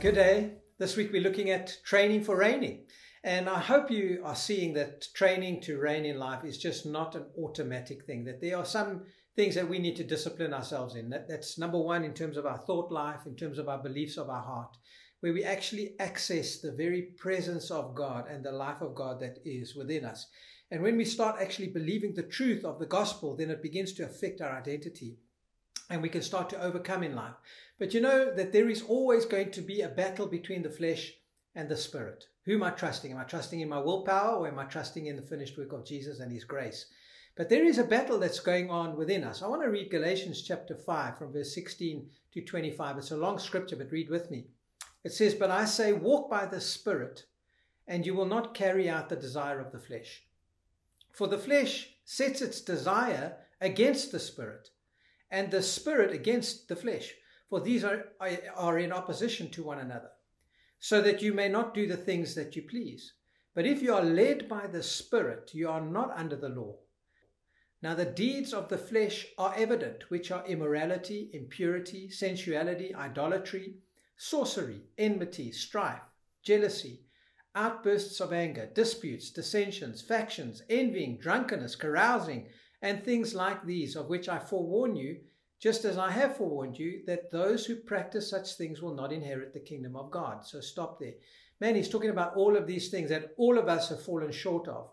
Good day. This week we're looking at training for reigning. And I hope you are seeing that training to reign in life is just not an automatic thing, that there are some things that we need to discipline ourselves in. That, that's number one in terms of our thought life, in terms of our beliefs of our heart, where we actually access the very presence of God and the life of God that is within us. And when we start actually believing the truth of the gospel, then it begins to affect our identity and we can start to overcome in life. But you know that there is always going to be a battle between the flesh and the spirit. Who am I trusting? Am I trusting in my willpower or am I trusting in the finished work of Jesus and his grace? But there is a battle that's going on within us. I want to read Galatians chapter 5 from verse 16 to 25. It's a long scripture, but read with me. It says, But I say, walk by the Spirit, and you will not carry out the desire of the flesh. For the flesh sets its desire against the Spirit and the spirit against the flesh, for these are, are in opposition to one another, so that you may not do the things that you please. But if you are led by the Spirit, you are not under the law. Now the deeds of the flesh are evident, which are immorality, impurity, sensuality, idolatry, sorcery, enmity, strife, jealousy, outbursts of anger, disputes, dissensions, factions, envying, drunkenness, carousing, and things like these, of which I forewarn you, just as I have forewarned you, that those who practice such things will not inherit the kingdom of God. So stop there. Man, he's talking about all of these things that all of us have fallen short of.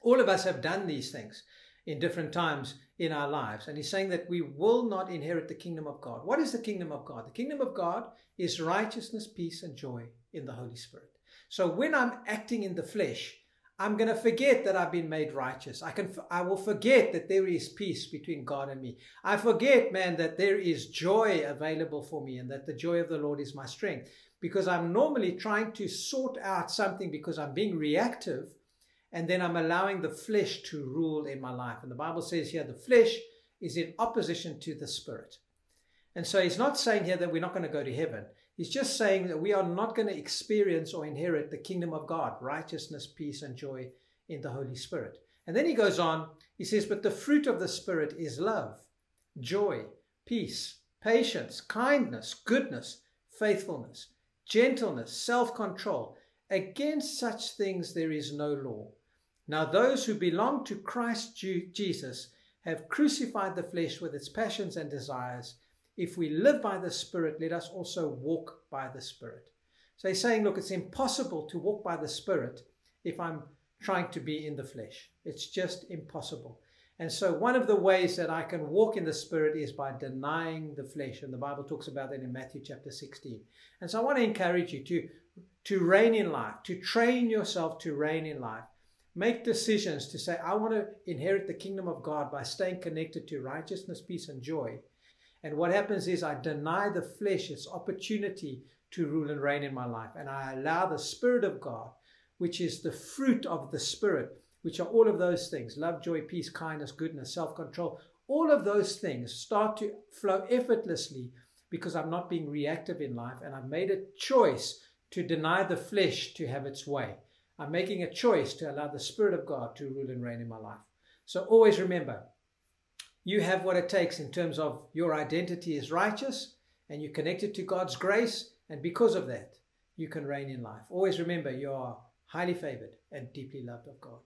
All of us have done these things in different times in our lives. And he's saying that we will not inherit the kingdom of God. What is the kingdom of God? The kingdom of God is righteousness, peace, and joy in the Holy Spirit. So when I'm acting in the flesh, I'm going to forget that I've been made righteous. I can, I will forget that there is peace between God and me. I forget, man, that there is joy available for me and that the joy of the Lord is my strength because I'm normally trying to sort out something because I'm being reactive and then I'm allowing the flesh to rule in my life. And the Bible says here the flesh is in opposition to the spirit. And so he's not saying here that we're not going to go to heaven. He's just saying that we are not going to experience or inherit the kingdom of God, righteousness, peace, and joy in the Holy Spirit. And then he goes on, he says, But the fruit of the Spirit is love, joy, peace, patience, kindness, goodness, faithfulness, gentleness, self control. Against such things there is no law. Now, those who belong to Christ Jesus have crucified the flesh with its passions and desires. If we live by the Spirit, let us also walk by the Spirit. So he's saying, look, it's impossible to walk by the Spirit if I'm trying to be in the flesh. It's just impossible. And so, one of the ways that I can walk in the Spirit is by denying the flesh. And the Bible talks about that in Matthew chapter 16. And so, I want to encourage you to, to reign in life, to train yourself to reign in life. Make decisions to say, I want to inherit the kingdom of God by staying connected to righteousness, peace, and joy. And what happens is I deny the flesh its opportunity to rule and reign in my life. And I allow the Spirit of God, which is the fruit of the Spirit, which are all of those things love, joy, peace, kindness, goodness, self control all of those things start to flow effortlessly because I'm not being reactive in life and I've made a choice to deny the flesh to have its way. I'm making a choice to allow the Spirit of God to rule and reign in my life. So always remember, you have what it takes in terms of your identity is righteous and you're connected to God's grace. And because of that, you can reign in life. Always remember you are highly favored and deeply loved of God.